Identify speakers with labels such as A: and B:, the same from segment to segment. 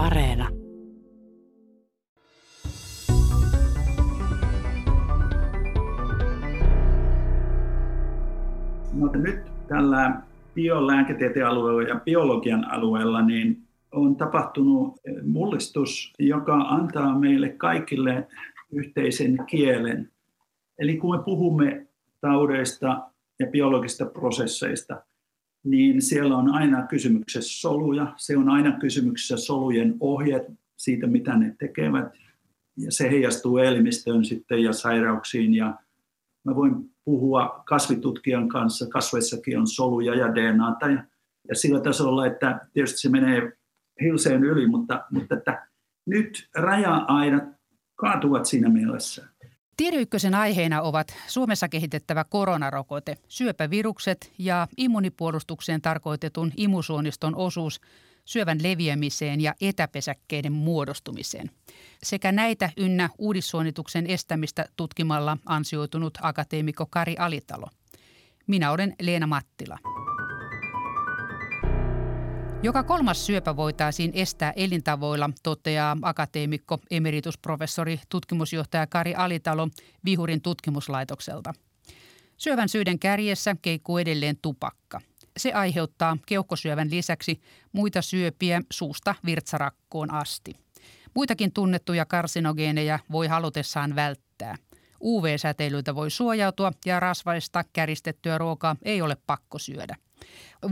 A: Areena.
B: Mutta nyt tällä biolääketieteen alueella ja biologian alueella niin on tapahtunut mullistus, joka antaa meille kaikille yhteisen kielen. Eli kun me puhumme taudeista ja biologisista prosesseista, niin siellä on aina kysymyksessä soluja, se on aina kysymyksessä solujen ohjeet siitä, mitä ne tekevät, ja se heijastuu elimistöön sitten ja sairauksiin. Ja mä voin puhua kasvitutkijan kanssa, kasveissakin on soluja ja DNAta, ja, ja sillä tasolla, että tietysti se menee hilseen yli, mutta, mutta että nyt raja-aidat kaatuvat siinä mielessä.
C: Tiedeykkösen aiheena ovat Suomessa kehitettävä koronarokote, syöpävirukset ja immunipuolustukseen tarkoitetun imusuoniston osuus syövän leviämiseen ja etäpesäkkeiden muodostumiseen. Sekä näitä ynnä uudissuonituksen estämistä tutkimalla ansioitunut akateemikko Kari Alitalo. Minä olen Leena Mattila. Joka kolmas syöpä voitaisiin estää elintavoilla, toteaa akateemikko, emeritusprofessori, tutkimusjohtaja Kari Alitalo Vihurin tutkimuslaitokselta. Syövän syiden kärjessä keikkuu edelleen tupakka. Se aiheuttaa keuhkosyövän lisäksi muita syöpiä suusta virtsarakkoon asti. Muitakin tunnettuja karsinogeeneja voi halutessaan välttää. UV-säteilyltä voi suojautua ja rasvaista käristettyä ruokaa ei ole pakko syödä –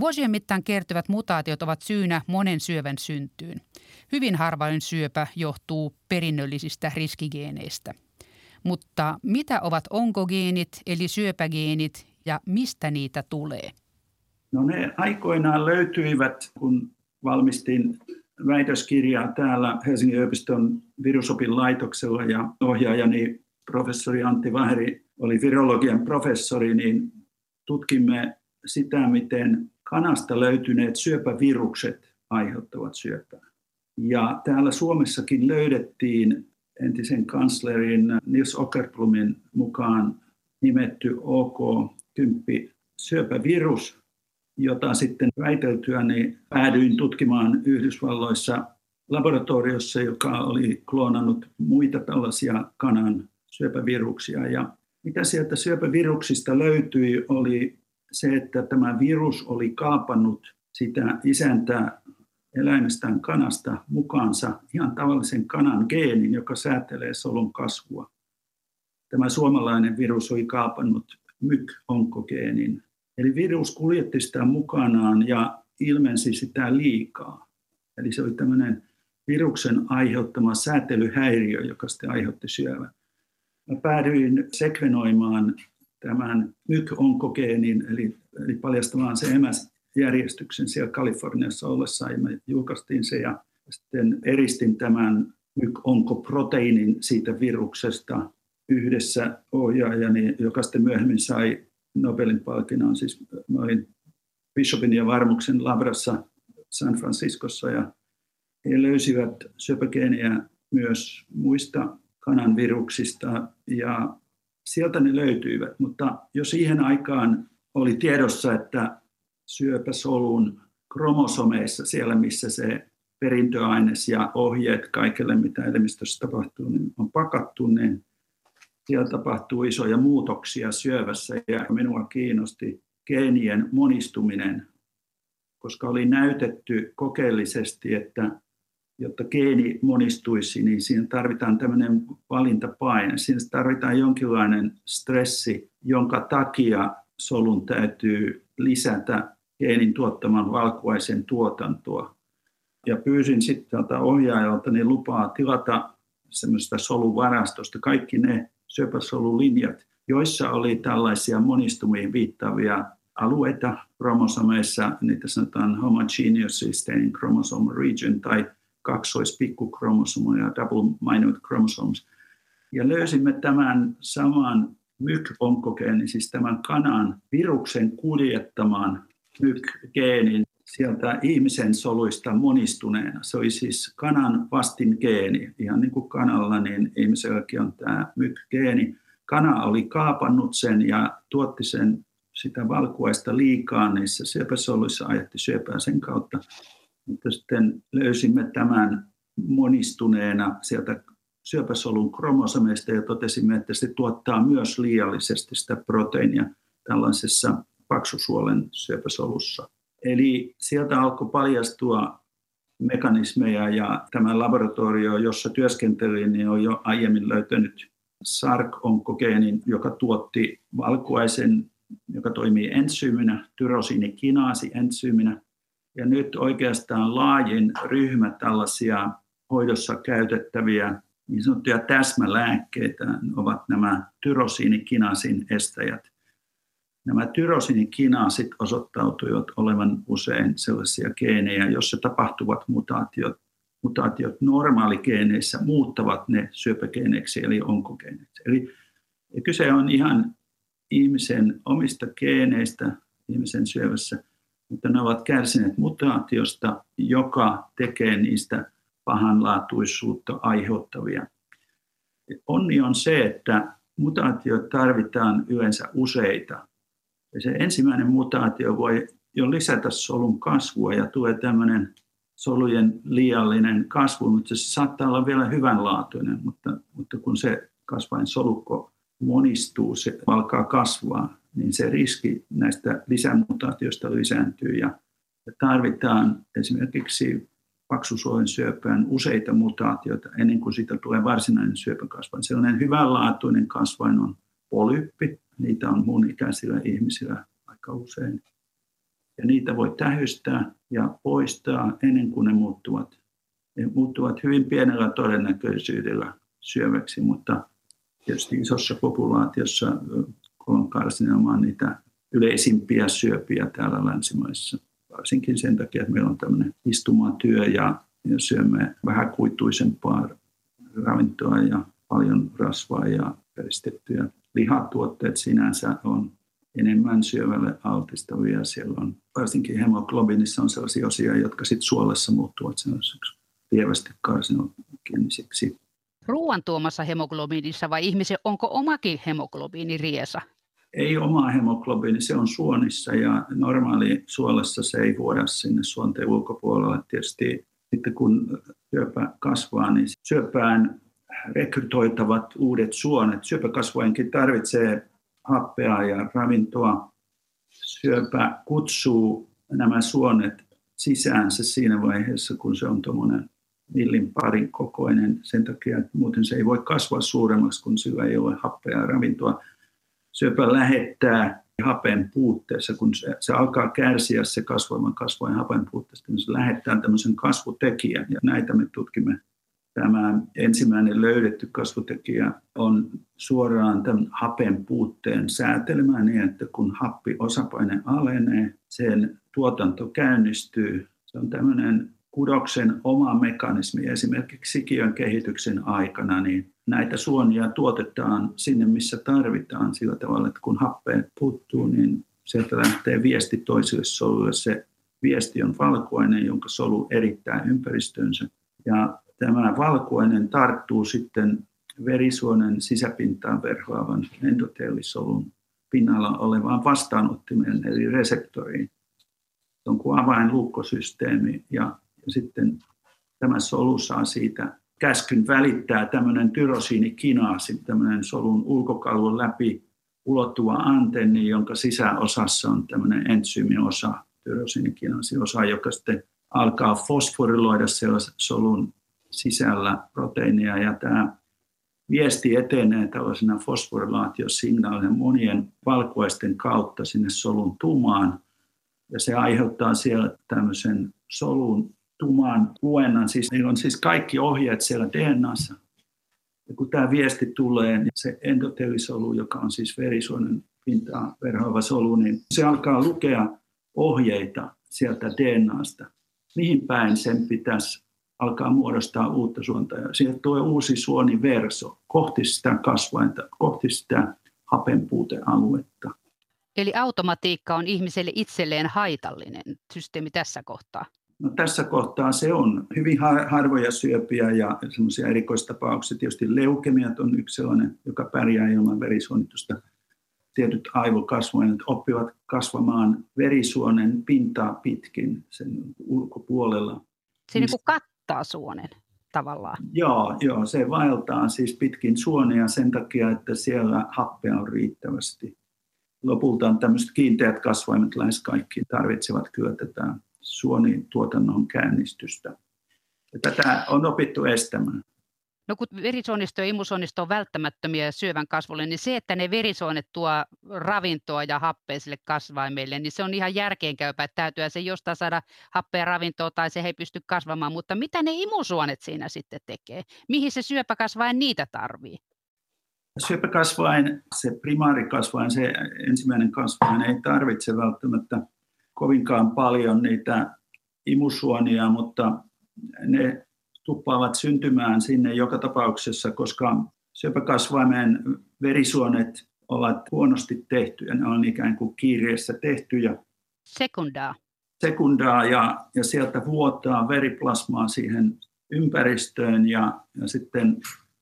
C: Vuosien mittaan kertyvät mutaatiot ovat syynä monen syövän syntyyn. Hyvin harvain syöpä johtuu perinnöllisistä riskigeeneistä. Mutta mitä ovat onkogeenit eli syöpägeenit ja mistä niitä tulee?
B: No ne aikoinaan löytyivät, kun valmistin väitöskirjaa täällä Helsingin yliopiston virusopin laitoksella ja ohjaajani professori Antti Vaheri oli virologian professori, niin tutkimme sitä, miten kanasta löytyneet syöpävirukset aiheuttavat syöpää. Ja täällä Suomessakin löydettiin entisen kanslerin Nils Ockerblumin mukaan nimetty OK10 syöpävirus, jota sitten väiteltyäni päädyin tutkimaan Yhdysvalloissa laboratoriossa, joka oli kloonannut muita tällaisia kanan syöpäviruksia. Ja mitä sieltä syöpäviruksista löytyi, oli se, että tämä virus oli kaapannut sitä isäntää eläimestään kanasta mukaansa ihan tavallisen kanan geenin, joka säätelee solun kasvua. Tämä suomalainen virus oli kaapannut myk-onkogeenin. Eli virus kuljetti sitä mukanaan ja ilmensi sitä liikaa. Eli se oli tämmöinen viruksen aiheuttama säätelyhäiriö, joka sitten aiheutti syövän. Mä päädyin sekvenoimaan tämän MYK-onkogeenin, eli, eli paljastamaan se MS-järjestyksen siellä Kaliforniassa ollessa, ja me julkaistiin se, ja sitten eristin tämän MYK-onkoproteiinin siitä viruksesta yhdessä ohjaajani, joka sitten myöhemmin sai Nobelin palkinnon. Siis mä olin Bishopin ja Varmuksen labrassa San Franciscossa, ja he löysivät syöpägeeniä myös muista kananviruksista, ja sieltä ne löytyivät, mutta jo siihen aikaan oli tiedossa, että syöpäsolun kromosomeissa, siellä missä se perintöaines ja ohjeet kaikille, mitä elimistössä tapahtuu, niin on pakattu, niin siellä tapahtuu isoja muutoksia syövässä. Ja minua kiinnosti geenien monistuminen, koska oli näytetty kokeellisesti, että jotta geeni monistuisi, niin siinä tarvitaan tämmöinen valintapaine. Siinä tarvitaan jonkinlainen stressi, jonka takia solun täytyy lisätä geenin tuottaman valkuaisen tuotantoa. Ja pyysin sitten tältä ohjaajalta niin lupaa tilata semmoista soluvarastosta kaikki ne syöpäsolulinjat, joissa oli tällaisia monistumiin viittaavia alueita kromosomeissa, niitä sanotaan homogeneous staining chromosome region tai kaksoispikkukromosomoja, double minute chromosomes. Ja löysimme tämän saman myk-onkogeenin, siis tämän kanan viruksen kuljettamaan myk-geenin sieltä ihmisen soluista monistuneena. Se oli siis kanan vastin geeni. Ihan niin kuin kanalla, niin ihmiselläkin on tämä myk-geeni. Kana oli kaapannut sen ja tuotti sen sitä valkuaista liikaa niissä syöpäsoluissa, aiheutti syöpää sen kautta. Mutta sitten löysimme tämän monistuneena sieltä syöpäsolun kromosomeista ja totesimme, että se tuottaa myös liiallisesti sitä proteiinia tällaisessa paksusuolen syöpäsolussa. Eli sieltä alkoi paljastua mekanismeja ja tämä laboratorio, jossa työskentelin, niin on jo aiemmin löytänyt SARC-onkogeenin, joka tuotti valkuaisen, joka toimii ensyyminä, tyrosiinikinaasi-ensyyminä. Ja nyt oikeastaan laajin ryhmä tällaisia hoidossa käytettäviä niin sanottuja täsmälääkkeitä ovat nämä tyrosiinikinasin estäjät. Nämä tyrosiinikinaasit osoittautuivat olevan usein sellaisia geenejä, joissa tapahtuvat mutaatiot, mutaatiot normaaligeeneissä muuttavat ne syöpägeeneiksi eli onkogeeneiksi. Eli kyse on ihan ihmisen omista geeneistä ihmisen syövässä, mutta ne ovat kärsineet mutaatiosta, joka tekee niistä pahanlaatuisuutta aiheuttavia. Onni on se, että mutaatioita tarvitaan yleensä useita. Ja se ensimmäinen mutaatio voi jo lisätä solun kasvua ja tulee tämmöinen solujen liiallinen kasvu, mutta se saattaa olla vielä hyvänlaatuinen, mutta, mutta kun se kasvain solukko monistuu, se alkaa kasvaa, niin se riski näistä lisämutaatioista lisääntyy ja tarvitaan esimerkiksi paksusuolen syöpään useita mutaatioita ennen kuin siitä tulee varsinainen syöpäkasvain. Sellainen hyvänlaatuinen kasvain on polyppi, niitä on mun ikäisillä ihmisillä aika usein. Ja niitä voi tähystää ja poistaa ennen kuin ne muuttuvat. Ne muuttuvat hyvin pienellä todennäköisyydellä syöväksi, mutta tietysti isossa populaatiossa kolonkarsinoma on niitä yleisimpiä syöpiä täällä länsimaissa varsinkin sen takia, että meillä on tämmöinen istumatyö ja, ja syömme vähäkuituisempaa ravintoa ja paljon rasvaa ja peristettyjä lihatuotteet sinänsä on enemmän syövälle altistavia. Siellä on varsinkin hemoglobinissa on sellaisia osia, jotka sitten suolessa muuttuvat sellaiseksi lievästi karsinogeenisiksi.
C: Ruoan tuomassa hemoglobinissa vai ihmisen, onko omakin hemoglobiini riesa?
B: Ei omaa hemoglobiini, se on suonissa ja normaali suolessa se ei vuoda sinne suonteen ulkopuolelle. Tietysti sitten kun syöpä kasvaa, niin syöpään rekrytoitavat uudet suonet. Syöpäkasvainkin tarvitsee happea ja ravintoa. Syöpä kutsuu nämä suonet sisäänsä siinä vaiheessa, kun se on tuommoinen millin parin kokoinen sen takia, että muuten se ei voi kasvaa suuremmaksi, kun sillä ei ole happea ja ravintoa syöpä lähettää hapen puutteessa, kun se, se alkaa kärsiä se kasvavan kasvain hapen puutteesta, niin se lähettää tämmöisen kasvutekijän ja näitä me tutkimme. Tämä ensimmäinen löydetty kasvutekijä on suoraan tämän hapen puutteen säätelemään niin, että kun happi osapaine alenee, sen tuotanto käynnistyy. Se on tämmöinen kudoksen oma mekanismi esimerkiksi sikiön kehityksen aikana, niin näitä suonia tuotetaan sinne, missä tarvitaan sillä tavalla, että kun happea puuttuu, niin sieltä lähtee viesti toiselle solulle. Se viesti on valkuainen, jonka solu erittää ympäristönsä. Ja tämä valkuainen tarttuu sitten verisuonen sisäpintaan verhoavan endoteelisolun pinnalla olevaan vastaanottimeen eli reseptoriin. Se on kuin avainluukkosysteemi ja sitten tämä solu saa siitä käskyn välittää tämmöinen tyrosiinikinaasi, tämmöinen solun ulkokalvon läpi ulottuva antenni, jonka sisäosassa on tämmöinen entsyymiosa, tyrosiinikinaasi-osa, joka sitten alkaa fosforiloida solun sisällä proteiinia. Ja tämä viesti etenee tällaisena fosforilaatiosignaalina monien valkuaisten kautta sinne solun tumaan. Ja se aiheuttaa siellä tämmöisen solun tumaan luennan. Siis niillä on siis kaikki ohjeet siellä DNAssa. Ja kun tämä viesti tulee, niin se endotelisolu, joka on siis verisuonen pintaa verhoava solu, niin se alkaa lukea ohjeita sieltä DNAsta. Mihin päin sen pitäisi alkaa muodostaa uutta suonta. Ja sieltä tulee uusi suoniverso kohti sitä kasvainta, kohti sitä hapenpuutealuetta.
C: Eli automatiikka on ihmiselle itselleen haitallinen systeemi tässä kohtaa?
B: No, tässä kohtaa se on hyvin harvoja syöpiä ja semmoisia erikoistapauksia. Tietysti leukemiat on yksi sellainen, joka pärjää ilman verisuonitusta. Tietyt aivokasvoinnit oppivat kasvamaan verisuonen pintaa pitkin sen ulkopuolella.
C: Se niin kuin kattaa suonen. tavallaan.
B: Joo, joo, se vaeltaa siis pitkin suonia sen takia, että siellä happea on riittävästi. Lopultaan tämmöiset kiinteät kasvaimet lähes kaikki tarvitsevat kyllä tätä suonituotannon käynnistystä. Ja tätä on opittu estämään.
C: No kun verisuonisto ja imusuonisto on välttämättömiä syövän kasvulle, niin se, että ne verisuonet tuo ravintoa ja happea sille kasvaimelle, niin se on ihan järkeenkäypä, että täytyy se jostain saada happea ravintoa tai se ei pysty kasvamaan. Mutta mitä ne imusuonet siinä sitten tekee? Mihin se syöpäkasvain niitä tarvii?
B: Syöpäkasvain, se primaarikasvain, se ensimmäinen kasvain ei tarvitse välttämättä kovinkaan paljon niitä imusuonia, mutta ne tuppaavat syntymään sinne joka tapauksessa, koska syöpäkasvaimen verisuonet ovat huonosti tehtyjä. Ne on ikään kuin kiireessä tehtyjä.
C: Sekundaa.
B: Sekundaa ja, ja sieltä vuotaa veriplasmaa siihen ympäristöön ja, ja sitten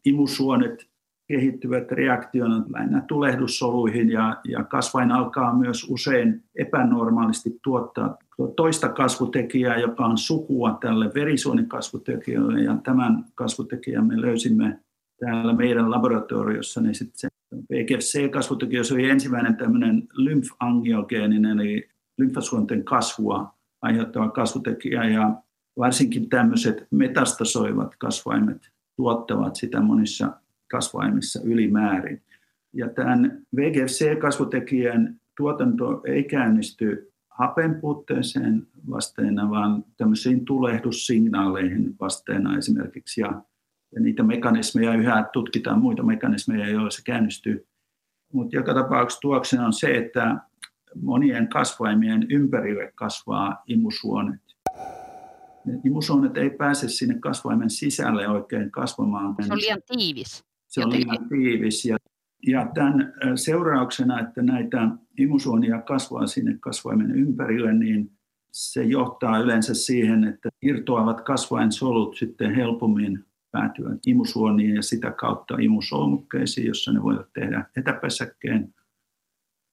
B: imusuonet kehittyvät reaktiona lähinnä tulehdussoluihin ja, ja kasvain alkaa myös usein epänormaalisti tuottaa toista kasvutekijää, joka on sukua tälle verisuonikasvutekijälle ja tämän kasvutekijän me löysimme täällä meidän laboratoriossa, niin sitten se VGFC-kasvutekijä oli ensimmäinen tämmöinen lymfangiogeeninen, eli lymfasuonten kasvua aiheuttava kasvutekijä. Ja varsinkin tämmöiset metastasoivat kasvaimet tuottavat sitä monissa kasvaimissa ylimäärin. Ja tämän VGFC-kasvutekijän tuotanto ei käynnisty hapen puutteeseen vasteena, vaan tämmöisiin tulehdussignaaleihin vasteena esimerkiksi. Ja, ja niitä mekanismeja yhä tutkitaan, muita mekanismeja, joilla se käynnistyy. Mutta joka tapauksessa tuoksena on se, että monien kasvaimien ympärille kasvaa imusuonet. Ne imusuonet ei pääse sinne kasvaimen sisälle oikein kasvamaan.
C: Se on liian tiivis.
B: Se on liian tiivis ja ja tämän seurauksena, että näitä imusuonia kasvaa sinne kasvaimen ympärille, niin se johtaa yleensä siihen, että irtoavat kasvainsolut sitten helpommin päätyvät imusuoniin ja sitä kautta imusolmukkeisiin, jossa ne voivat tehdä etäpesäkkeen.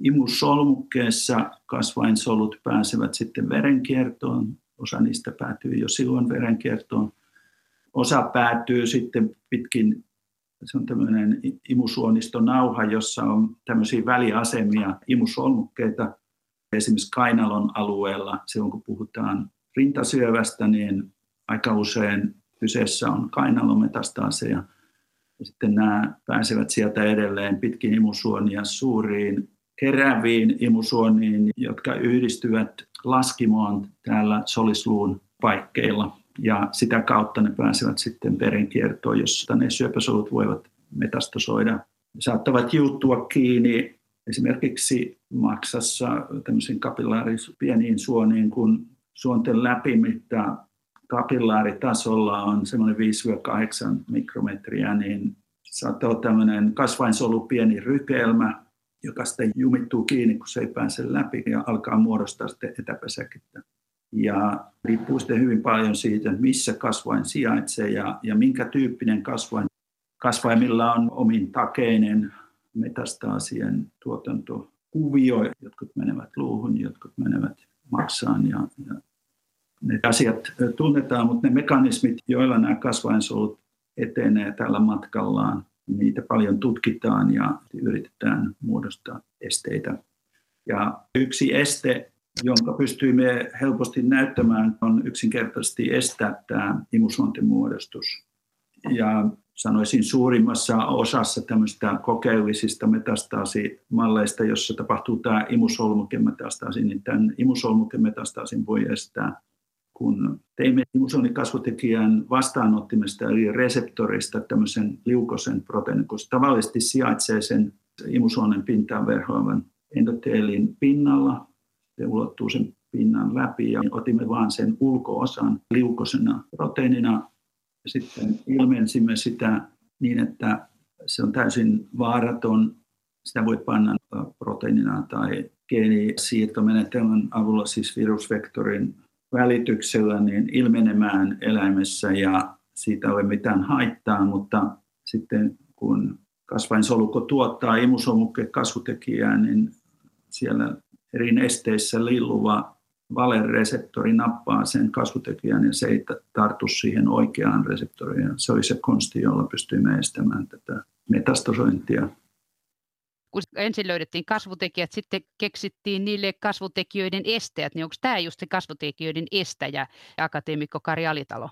B: Imusolmukkeessa kasvainsolut pääsevät sitten verenkiertoon. Osa niistä päätyy jo silloin verenkiertoon. Osa päätyy sitten pitkin se on tämmöinen imusuonistonauha, jossa on tämmöisiä väliasemia, imusolmukkeita. Esimerkiksi kainalon alueella, silloin kun puhutaan rintasyövästä, niin aika usein kyseessä on kainalometastaaseja. Ja sitten nämä pääsevät sieltä edelleen pitkin imusuonia suuriin keräviin imusuoniin, jotka yhdistyvät laskimoon täällä solisluun paikkeilla ja sitä kautta ne pääsevät sitten verenkiertoon, jossa ne syöpäsolut voivat metastasoida. Saattavat juuttua kiinni esimerkiksi maksassa tämmöisiin kapillaaris pieniin suoniin, kun suonten läpimitta kapillaaritasolla on semmoinen 5-8 mikrometriä, niin saattaa olla tämmöinen kasvainsolu pieni rykelmä, joka sitten jumittuu kiinni, kun se ei pääse läpi ja alkaa muodostaa sitten etäpesäkettä. Ja riippuu sitten hyvin paljon siitä, missä kasvain sijaitsee ja, ja minkä tyyppinen kasvain. Kasvaimilla on omin takeinen metastaasien tuotantokuvio, jotkut menevät luuhun, jotkut menevät maksaan ja, ja ne asiat tunnetaan, mutta ne mekanismit, joilla nämä kasvainsolut etenee tällä matkallaan, niitä paljon tutkitaan ja yritetään muodostaa esteitä. Ja yksi este jonka pystyimme helposti näyttämään, on yksinkertaisesti estää tämä imusuontimuodostus. Ja sanoisin suurimmassa osassa tämmöistä kokeellisista metastaasimalleista, jossa tapahtuu tämä imusolmukemetastaasi, niin tämän imusolmukemetastasin voi estää, kun teimme imusuonikasvutekijän vastaanottimesta eli reseptorista tämmöisen liukosen proteiinin, kun se tavallisesti sijaitsee sen imusuonen pintaan verhoavan endoteelin pinnalla, se ulottuu sen pinnan läpi ja otimme vain sen ulkoosan liukosena proteiinina ja sitten ilmensimme sitä niin, että se on täysin vaaraton. Sitä voi panna proteiinina tai geenisiirtomenetelmän avulla, siis virusvektorin välityksellä, niin ilmenemään eläimessä ja siitä ei ole mitään haittaa, mutta sitten kun kasvainsoluko tuottaa imusolmukkeen kasvutekijää, niin siellä eri nesteissä lilluva valereseptori nappaa sen kasvutekijän ja se ei tartu siihen oikeaan reseptoriin. Se oli se konsti, jolla pystyimme estämään tätä metastasointia.
C: Kun ensin löydettiin kasvutekijät, sitten keksittiin niille kasvutekijöiden estäjät, niin onko tämä just se kasvutekijöiden estäjä, akateemikko Kari Alitalo?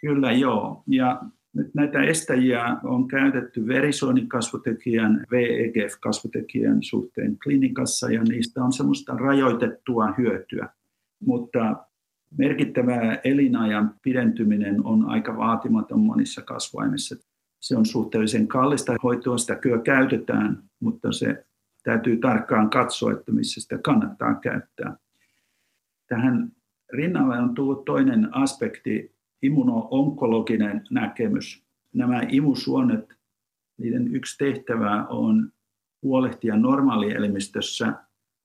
B: Kyllä joo. Ja nyt näitä estäjiä on käytetty verisuonikasvutekijän, VEGF-kasvutekijän suhteen klinikassa ja niistä on semmoista rajoitettua hyötyä. Mutta merkittävä elinajan pidentyminen on aika vaatimaton monissa kasvaimissa. Se on suhteellisen kallista hoitoa, sitä kyllä käytetään, mutta se täytyy tarkkaan katsoa, että missä sitä kannattaa käyttää. Tähän rinnalle on tullut toinen aspekti, immuno-onkologinen näkemys. Nämä imusuonet, niiden yksi tehtävä on huolehtia normaalielimistössä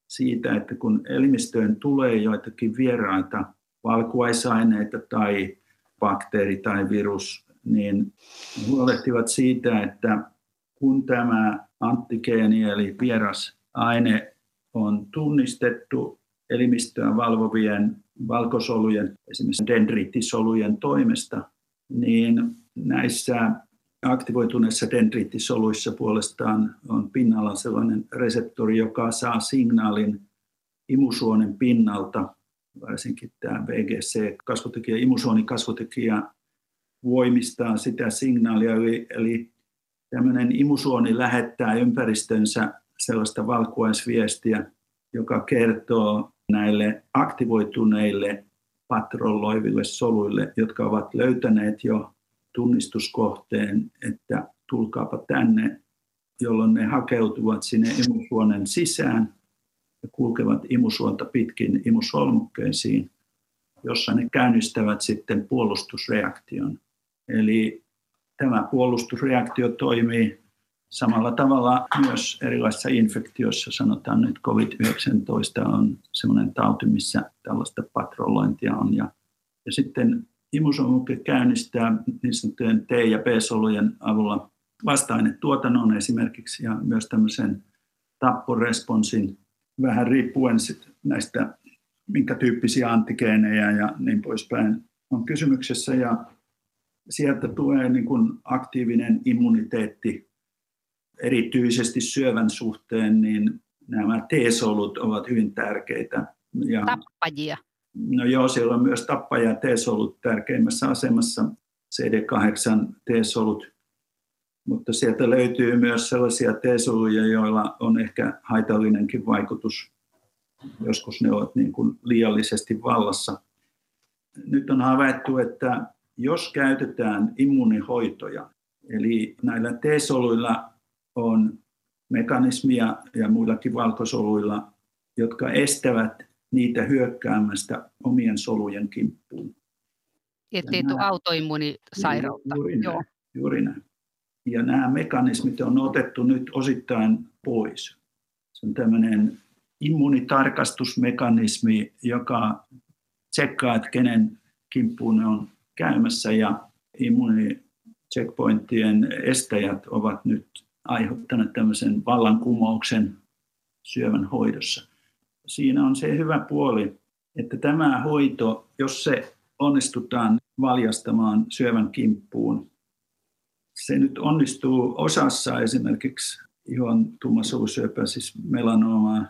B: siitä, että kun elimistöön tulee joitakin vieraita valkuaisaineita tai bakteeri tai virus, niin huolehtivat siitä, että kun tämä antikeeni eli vieras aine on tunnistettu elimistöä valvovien valkosolujen, esimerkiksi dendriittisolujen toimesta, niin näissä aktivoituneissa dendriittisoluissa puolestaan on pinnalla sellainen reseptori, joka saa signaalin imusuonen pinnalta, varsinkin tämä VGC, kasvotekijä, imusuonikasvotekijä voimistaa sitä signaalia, eli, eli tämmöinen imusuoni lähettää ympäristönsä sellaista valkuaisviestiä, joka kertoo näille aktivoituneille patrolloiville soluille, jotka ovat löytäneet jo tunnistuskohteen, että tulkaapa tänne, jolloin ne hakeutuvat sinne imusuonen sisään ja kulkevat imusuonta pitkin imusolmukkeisiin, jossa ne käynnistävät sitten puolustusreaktion. Eli tämä puolustusreaktio toimii Samalla tavalla myös erilaisissa infektioissa, sanotaan nyt COVID-19 on sellainen tauti, missä tällaista patrollointia on. Ja, ja sitten imusolmuke käynnistää niin sanottujen T- ja B-solujen avulla vasta-ainetuotannon esimerkiksi ja myös tämmöisen tapporesponsin vähän riippuen näistä minkä tyyppisiä antigeenejä ja niin poispäin on kysymyksessä. Ja sieltä tulee niin kuin aktiivinen immuniteetti erityisesti syövän suhteen, niin nämä T-solut ovat hyvin tärkeitä.
C: Ja, Tappajia.
B: No joo, siellä on myös tappaja T-solut tärkeimmässä asemassa, CD8 T-solut, mutta sieltä löytyy myös sellaisia T-soluja, joilla on ehkä haitallinenkin vaikutus. Joskus ne ovat niin kuin liiallisesti vallassa. Nyt on havaittu, että jos käytetään immunihoitoja, eli näillä T-soluilla on mekanismia ja muillakin valkosoluilla, jotka estävät niitä hyökkäämästä omien solujen kimppuun.
C: Ettei tule autoimmunisairautta.
B: Juuri, Joo. Näin, juuri näin. Ja nämä mekanismit on otettu nyt osittain pois. Se on tämmöinen immunitarkastusmekanismi, joka tsekkaa, että kenen kimppuun ne on käymässä ja immunicheckpointien estäjät ovat nyt aiheuttanut tämmöisen vallankumouksen syövän hoidossa. Siinä on se hyvä puoli, että tämä hoito, jos se onnistutaan valjastamaan syövän kimppuun, se nyt onnistuu osassa esimerkiksi ihon tummasolusyöpä, siis melanoomaa,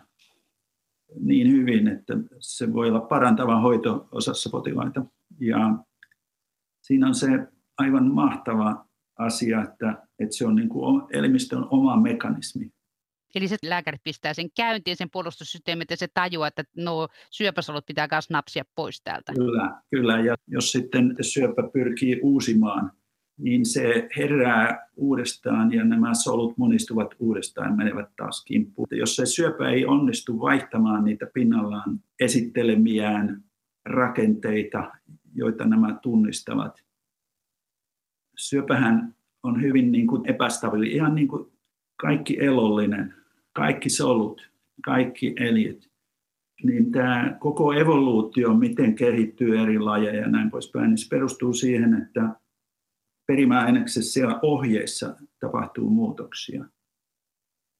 B: niin hyvin, että se voi olla parantava hoito osassa potilaita. Ja siinä on se aivan mahtava asia, että, että se on niin kuin elimistön oma mekanismi.
C: Eli se lääkäri pistää sen käyntiin, sen puolustussysteemi, että se tajuaa, että no, syöpäsolut pitää myös napsia pois täältä.
B: Kyllä, kyllä. Ja jos sitten syöpä pyrkii uusimaan, niin se herää uudestaan ja nämä solut monistuvat uudestaan ja menevät taas kimppuun. Jos se syöpä ei onnistu vaihtamaan niitä pinnallaan esittelemiään rakenteita, joita nämä tunnistavat, syöpähän on hyvin niin kuin epästabiili, ihan niin kuin kaikki elollinen, kaikki solut, kaikki eliöt. Niin tämä koko evoluutio, miten kehittyy eri lajeja ja näin poispäin, niin se perustuu siihen, että perimäaineksessa siellä ohjeissa tapahtuu muutoksia.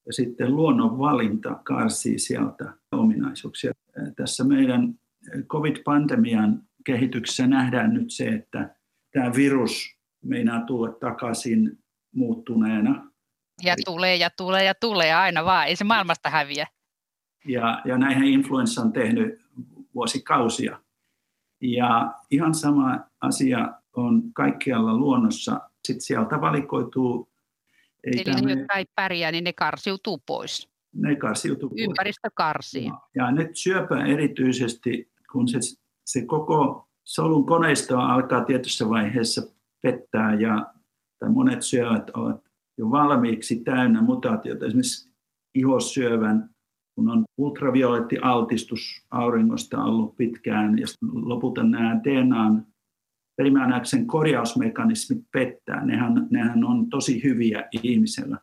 B: Ja sitten luonnon valinta karsii sieltä ominaisuuksia. Tässä meidän COVID-pandemian kehityksessä nähdään nyt se, että tämä virus meinaa tulla takaisin muuttuneena.
C: Ja tulee ja tulee ja tulee aina vaan, ei se maailmasta häviä.
B: Ja, ja näinhän influenssa on tehnyt vuosikausia. Ja ihan sama asia on kaikkialla luonnossa. Sitten sieltä valikoituu...
C: Ei Eli tämmöinen, ne, jotka ei pärjää, niin ne karsiutuu pois.
B: Ne karsiutuu
C: pois. Ympäristö karsii.
B: Ja, nyt syöpä erityisesti, kun se, se koko solun koneisto alkaa tietyssä vaiheessa pettää ja tai monet syövät ovat jo valmiiksi täynnä mutaatioita. Esimerkiksi ihossyövän kun on ultraviolettialtistus auringosta ollut pitkään ja lopulta nämä DNAn perimääräyksen korjausmekanismit pettää, nehän, nehän on tosi hyviä ihmisellä.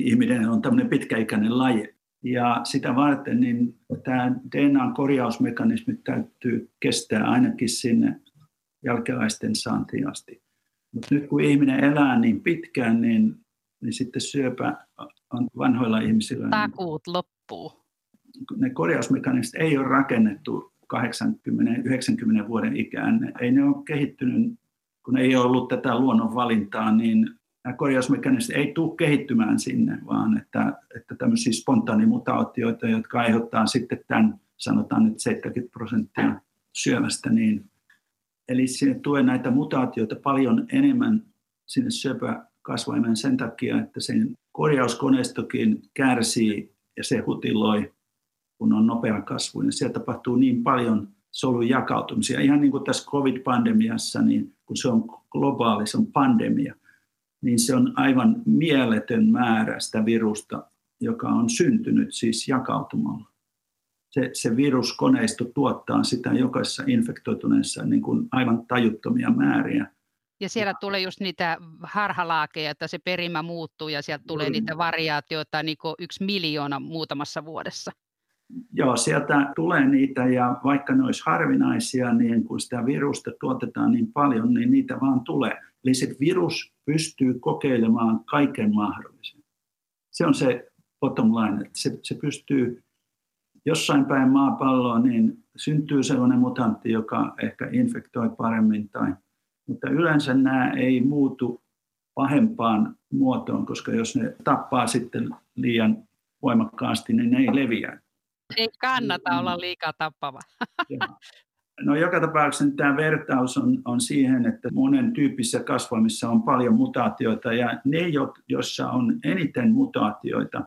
B: Ihminen on tämmöinen pitkäikäinen laji. Ja sitä varten niin tämä DNAn korjausmekanismit täytyy kestää ainakin sinne jälkeläisten saantiin asti. Mutta nyt kun ihminen elää niin pitkään, niin, niin sitten syöpä on vanhoilla ihmisillä.
C: Takuut loppuu.
B: Ne korjausmekanismit ei ole rakennettu 80-90 vuoden ikään. Ei ne ole kehittynyt, kun ei ole ollut tätä luonnon valintaa, niin nämä korjausmekanismit ei tule kehittymään sinne, vaan että, että tämmöisiä spontaanimutaatioita, jotka aiheuttaa sitten tämän, sanotaan nyt 70 prosenttia syömästä, niin eli sinne tulee näitä mutaatioita paljon enemmän sinne syöpäkasvaimeen sen takia, että sen korjauskoneistokin kärsii ja se hutiloi, kun on nopea kasvu. Ja siellä tapahtuu niin paljon solun jakautumisia. Ihan niin kuin tässä COVID-pandemiassa, niin kun se on globaali, se on pandemia, niin se on aivan mieletön määrä sitä virusta, joka on syntynyt siis jakautumalla. Se, se viruskoneisto tuottaa sitä jokaisessa infektoituneessa niin kuin aivan tajuttomia määriä.
C: Ja siellä tulee just niitä harhalaakeja, että se perimä muuttuu ja sieltä tulee mm. niitä variaatioita niin kuin yksi miljoona muutamassa vuodessa.
B: Joo, sieltä tulee niitä ja vaikka ne olisi harvinaisia, niin kun sitä virusta tuotetaan niin paljon, niin niitä vaan tulee. Eli se virus pystyy kokeilemaan kaiken mahdollisen. Se on se bottom line, että se, se pystyy jossain päin maapalloa, niin syntyy sellainen mutantti, joka ehkä infektoi paremmin tai mutta yleensä nämä ei muutu pahempaan muotoon, koska jos ne tappaa sitten liian voimakkaasti, niin ne ei leviä.
C: Ei kannata olla liikaa tappava.
B: No joka tapauksessa tämä vertaus on, on siihen, että monen tyyppisissä kasvaimissa on paljon mutaatioita ja ne, joissa on eniten mutaatioita,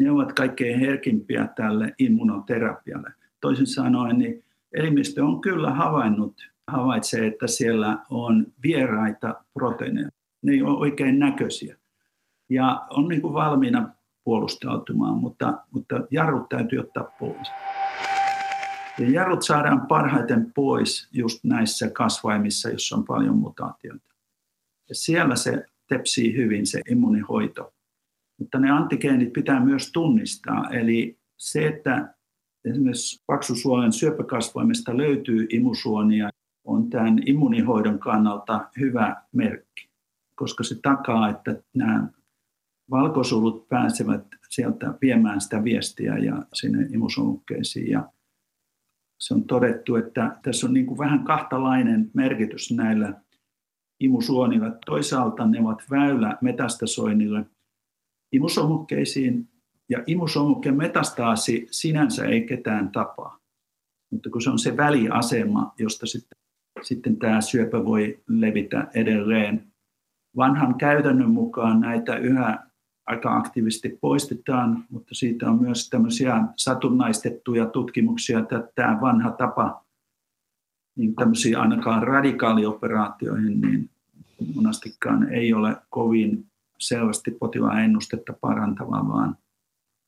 B: ne ovat kaikkein herkimpiä tälle immunoterapialle. Toisin sanoen, niin elimistö on kyllä havainnut havaitsee, että siellä on vieraita proteiineja. Ne ei ole oikein näköisiä. Ja on niin kuin valmiina puolustautumaan, mutta, mutta jarrut täytyy ottaa pois. Ja jarrut saadaan parhaiten pois just näissä kasvaimissa, joissa on paljon mutaatioita. Ja siellä se tepsii hyvin se immunihoito. Mutta ne antigeenit pitää myös tunnistaa. Eli se, että esimerkiksi paksusuolen syöpäkasvaimesta löytyy imusuonia, on tämän immunihoidon kannalta hyvä merkki, koska se takaa, että nämä valkosulut pääsevät sieltä viemään sitä viestiä ja sinne imusolukkeisiin. Ja se on todettu, että tässä on niin kuin vähän kahtalainen merkitys näillä imusuonilla. Toisaalta ne ovat väylä metastasoinnille imusolukkeisiin, ja imusolmukkeen metastaasi sinänsä ei ketään tapaa. Mutta kun se on se väliasema, josta sitten sitten tämä syöpä voi levitä edelleen. Vanhan käytännön mukaan näitä yhä aika aktiivisesti poistetaan, mutta siitä on myös tämmöisiä satunnaistettuja tutkimuksia, että tämä vanha tapa niin tämmöisiä ainakaan radikaalioperaatioihin, niin monastikaan ei ole kovin selvästi potilaan ennustetta parantava, vaan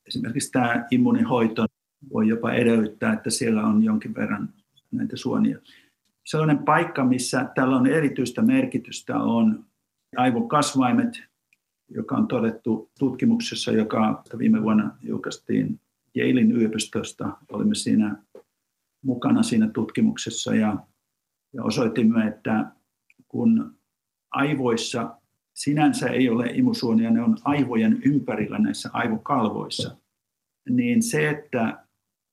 B: esimerkiksi tämä immunihoito voi jopa edellyttää, että siellä on jonkin verran näitä suonia sellainen paikka, missä tällä on erityistä merkitystä, on aivokasvaimet, joka on todettu tutkimuksessa, joka viime vuonna julkaistiin Yalein yliopistosta. Olimme siinä mukana siinä tutkimuksessa ja, ja osoitimme, että kun aivoissa sinänsä ei ole imusuonia, ne on aivojen ympärillä näissä aivokalvoissa, niin se, että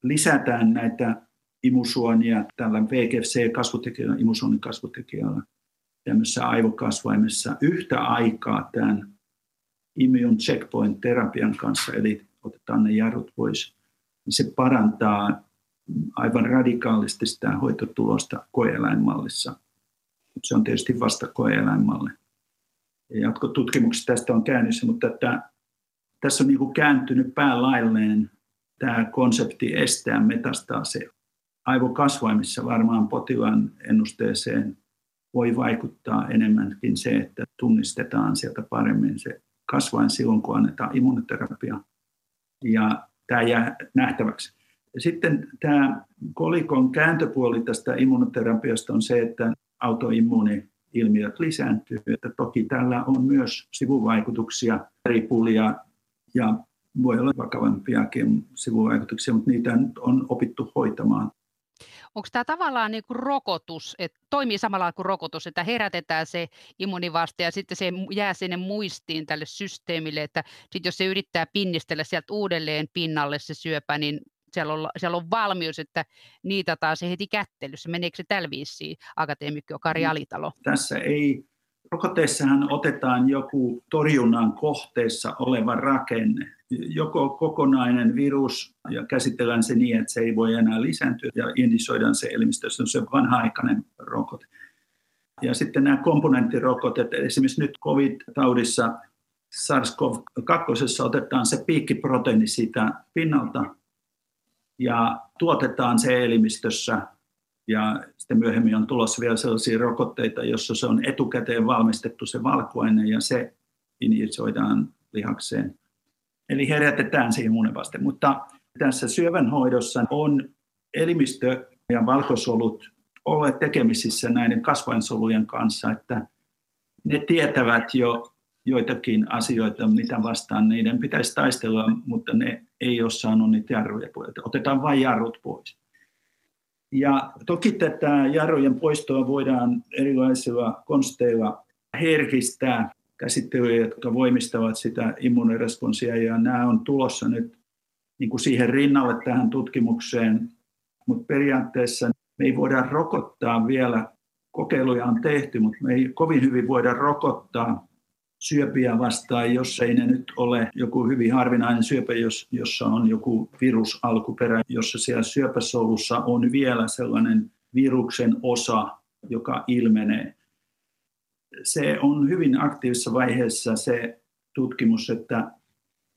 B: lisätään näitä imusuonia tällä VGC-kasvutekijällä, imusuonin kasvutekijällä tämmöisessä aivokasvaimessa yhtä aikaa tämän immune checkpoint-terapian kanssa, eli otetaan ne jarrut pois, niin se parantaa aivan radikaalisti sitä hoitotulosta koeeläinmallissa. Se on tietysti vasta koeeläinmalle. Ja jatkotutkimuksessa tästä on käynnissä, mutta että tässä on niin kuin kääntynyt päälailleen tämä konsepti estää metastaase. Aivokasvaimissa varmaan potilaan ennusteeseen voi vaikuttaa enemmänkin se, että tunnistetaan sieltä paremmin se kasvain silloin, kun annetaan immunoterapiaa. Ja tämä jää nähtäväksi. Sitten tämä kolikon kääntöpuoli tästä immunoterapiasta on se, että autoimmuuni-ilmiöt lisääntyy. Että toki tällä on myös sivuvaikutuksia, ripulia ja voi olla vakavampiakin sivuvaikutuksia, mutta niitä on opittu hoitamaan.
C: Onko tämä tavallaan niin kuin rokotus, että toimii samalla kuin rokotus, että herätetään se immunivaste ja sitten se jää sinne muistiin tälle systeemille, että sitten jos se yrittää pinnistellä sieltä uudelleen pinnalle se syöpä, niin siellä on, siellä on valmius, että niitä taas heti kättelyssä. Meneekö se tällä viisiin, akateemikko Kari mm. Alitalo?
B: Tässä ei Rokotteissahan otetaan joku torjunnan kohteessa oleva rakenne, joko kokonainen virus ja käsitellään se niin, että se ei voi enää lisääntyä ja indisoidaan se elimistössä, se on vanha-aikainen rokote. Ja sitten nämä komponenttirokotet, esimerkiksi nyt COVID-taudissa SARS-CoV-2 otetaan se piikkiproteiini siitä pinnalta ja tuotetaan se elimistössä ja sitten myöhemmin on tulossa vielä sellaisia rokotteita, jossa se on etukäteen valmistettu se valkuaine ja se injisoidaan lihakseen. Eli herätetään siihen immuunivaste. Mutta tässä syövänhoidossa on elimistö ja valkosolut olleet tekemisissä näiden kasvainsolujen kanssa, että ne tietävät jo joitakin asioita, mitä vastaan niiden pitäisi taistella, mutta ne ei ole saanut niitä jarruja pois. Otetaan vain jarrut pois. Ja toki tätä jarrujen poistoa voidaan erilaisilla konsteilla herkistää käsittelyjä, jotka voimistavat sitä immuuniresponsia, ja nämä on tulossa nyt niin kuin siihen rinnalle tähän tutkimukseen, mutta periaatteessa me ei voida rokottaa vielä, kokeiluja on tehty, mutta me ei kovin hyvin voida rokottaa syöpiä vastaan, jos ei ne nyt ole joku hyvin harvinainen syöpä, jos, jossa on joku virusalkuperä, jossa siellä syöpäsolussa on vielä sellainen viruksen osa, joka ilmenee. Se on hyvin aktiivisessa vaiheessa se tutkimus, että,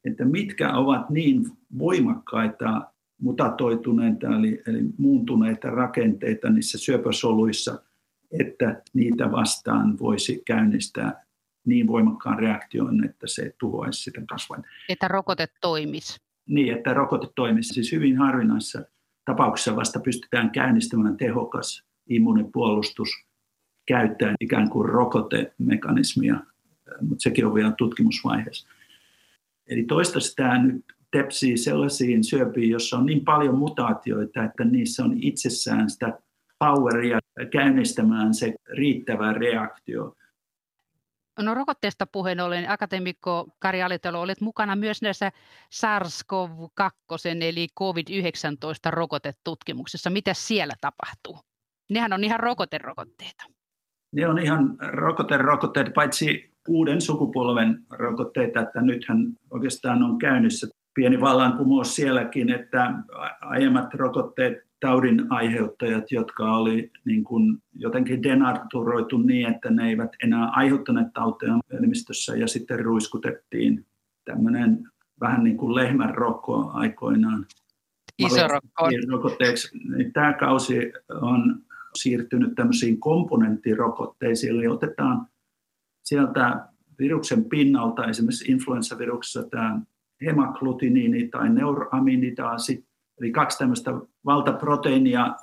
B: että mitkä ovat niin voimakkaita mutatoituneita eli, eli muuntuneita rakenteita niissä syöpäsoluissa, että niitä vastaan voisi käynnistää niin voimakkaan reaktion, että se tuhoaisi sitä kasvain.
C: Että rokote toimisi.
B: Niin, että rokote toimisi. Siis hyvin harvinaisessa tapauksessa vasta pystytään käynnistämään tehokas immunipuolustus käyttäen ikään kuin rokotemekanismia, mutta sekin on vielä tutkimusvaiheessa. Eli toistaiseksi tämä nyt tepsii sellaisiin syöpiin, jossa on niin paljon mutaatioita, että niissä on itsessään sitä poweria käynnistämään se riittävä reaktio.
C: No rokotteesta puheen ollen, akateemikko Kari Alitalo, olet mukana myös näissä SARS-CoV-2 eli COVID-19 rokotetutkimuksessa. Mitä siellä tapahtuu? Nehän on ihan rokoterokotteita.
B: Ne on ihan rokoterokotteita, paitsi uuden sukupolven rokotteita, että nythän oikeastaan on käynnissä pieni vallankumous sielläkin, että aiemmat rokotteet taudin aiheuttajat, jotka oli niin kuin jotenkin denaturoitu niin, että ne eivät enää aiheuttaneet tauteja elimistössä ja sitten ruiskutettiin tämmöinen vähän niin kuin lehmän rokko aikoinaan.
C: Iso rokko.
B: Niin tämä kausi on siirtynyt tämmöisiin komponenttirokotteisiin, eli otetaan sieltä viruksen pinnalta, esimerkiksi influenssaviruksessa tämä hemaglutiniini tai neuroaminidaasi, Eli kaksi tämmöistä valtaproteiinia,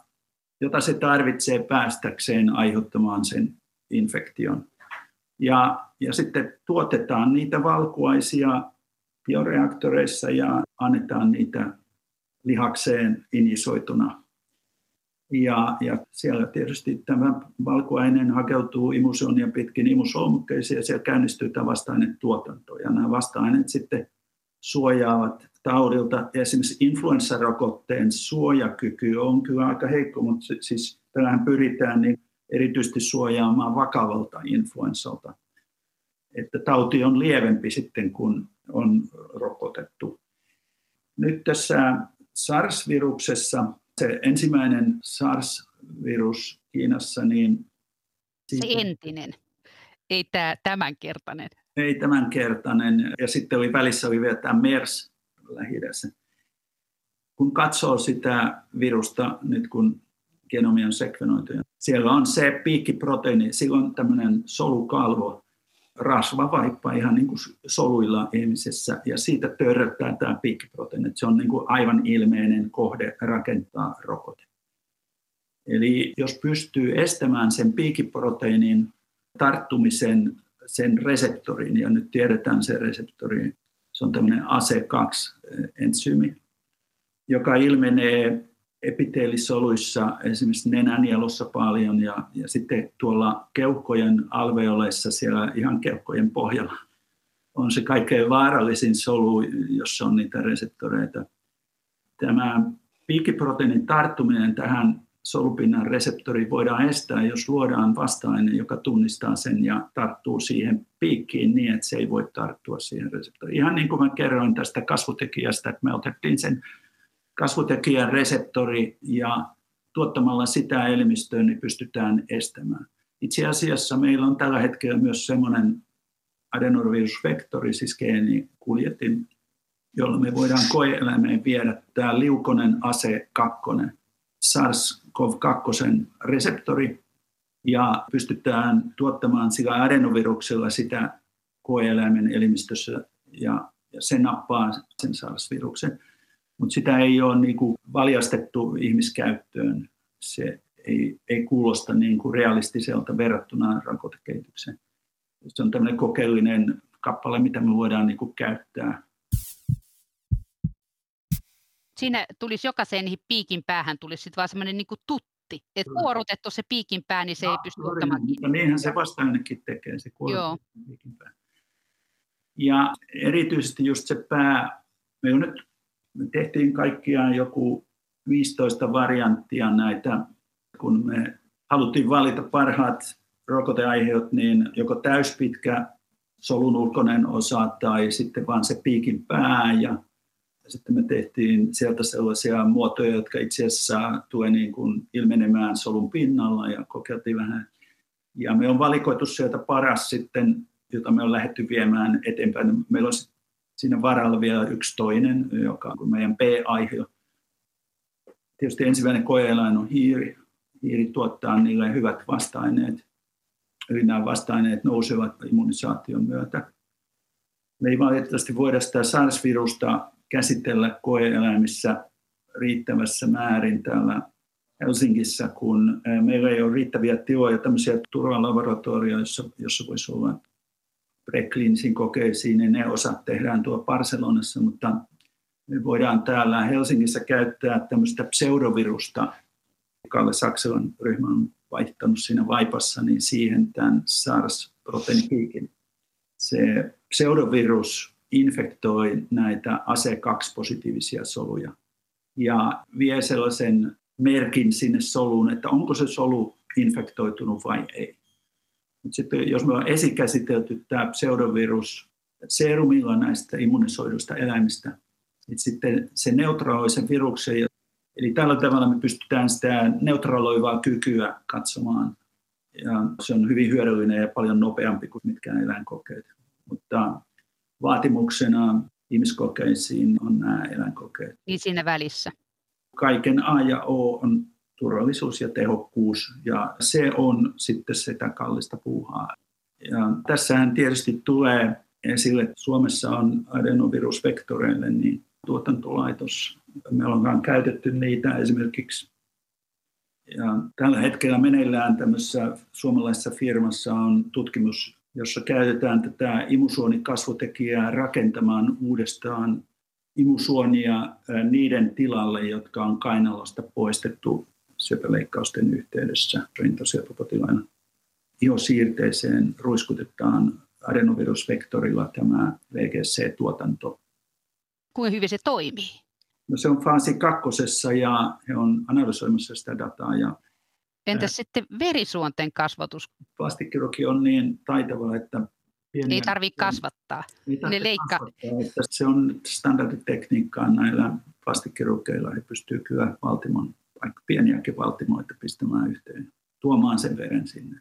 B: jota se tarvitsee päästäkseen aiheuttamaan sen infektion. Ja, ja sitten tuotetaan niitä valkuaisia bioreaktoreissa ja annetaan niitä lihakseen injisoituna. Ja, ja siellä tietysti tämä valkuainen hakeutuu imusonia pitkin imusolmukkeisiin ja siellä käynnistyy tämä vasta-ainetuotanto. Ja nämä vasta-aineet sitten suojaavat taudilta. Esimerkiksi influenssarokotteen suojakyky on kyllä aika heikko, mutta siis täällähän pyritään niin erityisesti suojaamaan vakavalta influenssalta. Että tauti on lievempi sitten, kun on rokotettu. Nyt tässä SARS-viruksessa, se ensimmäinen SARS-virus Kiinassa, niin...
C: Se entinen, ei tämä tämänkertainen.
B: Ei tämänkertainen. Ja sitten oli välissä oli vielä tämä MERS lähi Kun katsoo sitä virusta nyt, kun genomi on sekvenoitu, siellä on se piikkiproteiini, sillä on tämmöinen solukalvo, rasvavaippa ihan niin kuin soluilla ihmisessä ja siitä törröttää tämä piikkiproteiini. Se on niin kuin aivan ilmeinen kohde rakentaa rokote. Eli jos pystyy estämään sen piikiproteiinin tarttumisen sen reseptorin, ja nyt tiedetään se reseptori, se on tämmöinen AC2-ensyymi, joka ilmenee epiteelisoluissa, esimerkiksi nenänielussa paljon ja, ja sitten tuolla keuhkojen alveoleissa siellä ihan keuhkojen pohjalla on se kaikkein vaarallisin solu, jossa on niitä reseptoreita. Tämä piikkiproteiinin tarttuminen tähän solupinnan reseptoriin voidaan estää, jos luodaan vasta-aine, joka tunnistaa sen ja tarttuu siihen piikkiin niin, että se ei voi tarttua siihen reseptoriin. Ihan niin kuin mä kerroin tästä kasvutekijästä, että me otettiin sen kasvutekijän reseptori ja tuottamalla sitä elimistöön niin pystytään estämään. Itse asiassa meillä on tällä hetkellä myös semmoinen adenovirusvektori, siis geenikuljetin, jolla me voidaan koeeläimeen viedä tämä liukonen ase 2, SARS-CoV-2 reseptori, ja pystytään tuottamaan sillä adenoviruksella sitä koeeläimen elimistössä, ja, ja se nappaa sen SARS-viruksen mutta sitä ei ole niin kuin valjastettu ihmiskäyttöön. Se ei, ei kuulosta niin kuin realistiselta verrattuna rokotekehitykseen. Se on tämmöinen kokeellinen kappale, mitä me voidaan niin kuin käyttää.
C: Siinä tulisi jokaisen piikin päähän tulisi sitten vaan semmoinen niin tutti. Että kuorutettu se piikin pää, niin se no, ei pysty ottamaan
B: kiinni. Niinhän se vasta ainakin tekee, se piikin pää. Ja erityisesti just se pää, me nyt me tehtiin kaikkiaan joku 15 varianttia näitä, kun me haluttiin valita parhaat rokoteaiheut, niin joko täyspitkä solun ulkoinen osa tai sitten vaan se piikin pää ja sitten me tehtiin sieltä sellaisia muotoja, jotka itse asiassa tulee niin kuin ilmenemään solun pinnalla ja kokeiltiin vähän. Ja me on valikoitu sieltä paras sitten, jota me on lähdetty viemään eteenpäin. Meillä on siinä varalla vielä yksi toinen, joka on meidän B-aihe. Tietysti ensimmäinen koeeläin on hiiri. Hiiri tuottaa niille hyvät vasta-aineet. Eli nämä vasta-aineet nousevat immunisaation myötä. Me ei valitettavasti voida sitä SARS-virusta käsitellä koeeläimissä riittävässä määrin täällä Helsingissä, kun meillä ei ole riittäviä tiloja, tämmöisiä turvalaboratorioissa, joissa voisi olla prekliinisiin kokeisiin, niin ne osat tehdään tuo Barcelonassa, mutta me voidaan täällä Helsingissä käyttää tämmöistä pseudovirusta. Kalle Sakselan ryhmä on vaihtanut siinä vaipassa, niin siihen tämän SARS-proteiinipiikin. Se pseudovirus infektoi näitä ACE2-positiivisia soluja ja vie sellaisen merkin sinne soluun, että onko se solu infektoitunut vai ei. Mutta sitten jos me on esikäsitelty tämä pseudovirus serumilla näistä immunisoiduista eläimistä, niin sitten se neutraloi sen viruksen. Eli tällä tavalla me pystytään sitä neutraloivaa kykyä katsomaan. Ja se on hyvin hyödyllinen ja paljon nopeampi kuin mitkään eläinkokeet. Mutta vaatimuksena ihmiskokeisiin on nämä eläinkokeet.
C: Niin siinä välissä.
B: Kaiken A ja O on turvallisuus ja tehokkuus, ja se on sitten sitä kallista puuhaa. Ja tässähän tietysti tulee esille, että Suomessa on adenovirusvektoreille niin tuotantolaitos. Me ollaan käytetty niitä esimerkiksi ja tällä hetkellä meneillään tämmöisessä suomalaisessa firmassa on tutkimus, jossa käytetään tätä imusuonikasvutekijää rakentamaan uudestaan imusuonia niiden tilalle, jotka on kainalosta poistettu syöpäleikkausten yhteydessä rintasyöpäpotilaina. Ihosiirteeseen ruiskutetaan adenovirusvektorilla tämä VGC-tuotanto.
C: Kuinka hyvin se toimii?
B: No se on faasi kakkosessa ja he on analysoimassa sitä dataa. Ja
C: Entäs sitten verisuonten kasvatus?
B: Plastikkiroki on niin taitava, että
C: pieniä, ei tarvitse kasvattaa.
B: Ei ne leikka... kasvattaa, että se on standarditekniikkaa näillä plastikkirukeilla. He pystyvät kyllä valtimon, vaikka pieniäkin valtimoita pistämään yhteen, tuomaan sen veren sinne.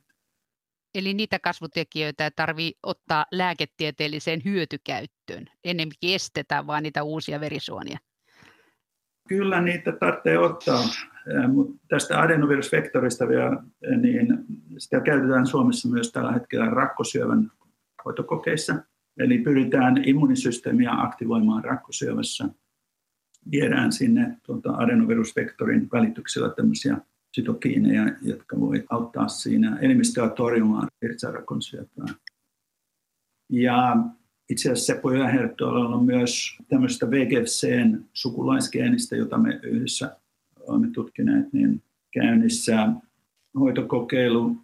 C: Eli niitä kasvutekijöitä ei tarvitse ottaa lääketieteelliseen hyötykäyttöön. Enemmänkin estetään vaan niitä uusia verisuonia.
B: Kyllä niitä tarvitsee ottaa, mutta tästä adenovirusvektorista vielä, niin sitä käytetään Suomessa myös tällä hetkellä rakkosyövän hoitokokeissa. Eli pyritään immunisysteemiä aktivoimaan rakkosyövässä. Viedään sinne tuota adenovirusvektorin välityksellä tämmöisiä sytokiineja, jotka voi auttaa siinä elimistöä torjumaan virtsarakon syöpää. Ja itse asiassa Seppo on myös tämmöistä VGFCn sukulaisgeenistä, jota me yhdessä olemme tutkineet, niin käynnissä hoitokokeilu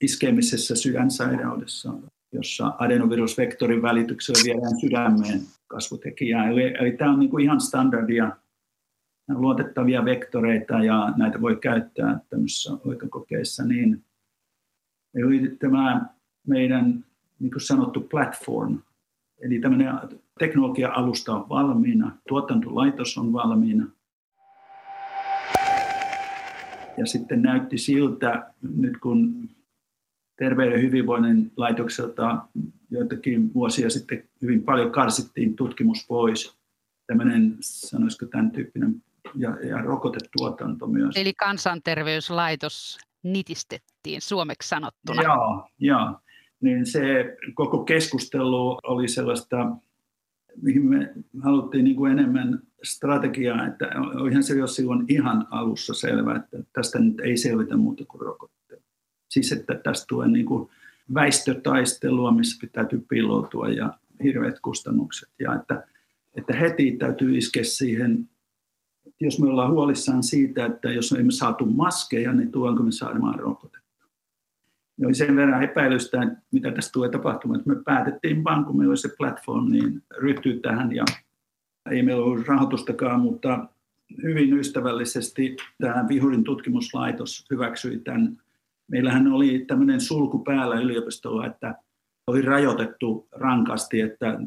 B: iskemisessä sydänsairaudessa, jossa adenovirusvektorin välityksellä viedään sydämeen kasvutekijää. Eli, eli tämä on niin kuin ihan standardia luotettavia vektoreita ja näitä voi käyttää tämmöisissä hoitokokeissa, niin eli tämä meidän niin kuin sanottu platform, eli tämmöinen teknologia-alusta on valmiina, tuotantolaitos on valmiina. Ja sitten näytti siltä, nyt kun Terveyden hyvinvoinnin laitokselta joitakin vuosia sitten hyvin paljon karsittiin tutkimus pois, tämmöinen, sanoisiko tämän tyyppinen ja, ja rokotetuotanto myös.
C: Eli kansanterveyslaitos nitistettiin suomeksi sanottuna.
B: Joo, joo. Niin se koko keskustelu oli sellaista, mihin me haluttiin niin kuin enemmän strategiaa, että olihan se jo silloin ihan alussa selvä, että tästä nyt ei selvitä muuta kuin rokotteet. Siis että tästä tulee niin kuin väistötaistelua, missä pitää piiloutua ja hirveät kustannukset. Ja että, että heti täytyy iskeä siihen jos me ollaan huolissaan siitä, että jos emme saatu maskeja, niin tuonko me saamaan rokotetta. Oli sen verran epäilystä, mitä tässä tulee tapahtumaan, että me päätettiin vaan, kun meillä oli se platform, niin ryhtyä tähän ja ei meillä ollut rahoitustakaan, mutta hyvin ystävällisesti tämä Vihurin tutkimuslaitos hyväksyi tämän. Meillähän oli tämmöinen sulku päällä yliopistolla, että oli rajoitettu rankasti, että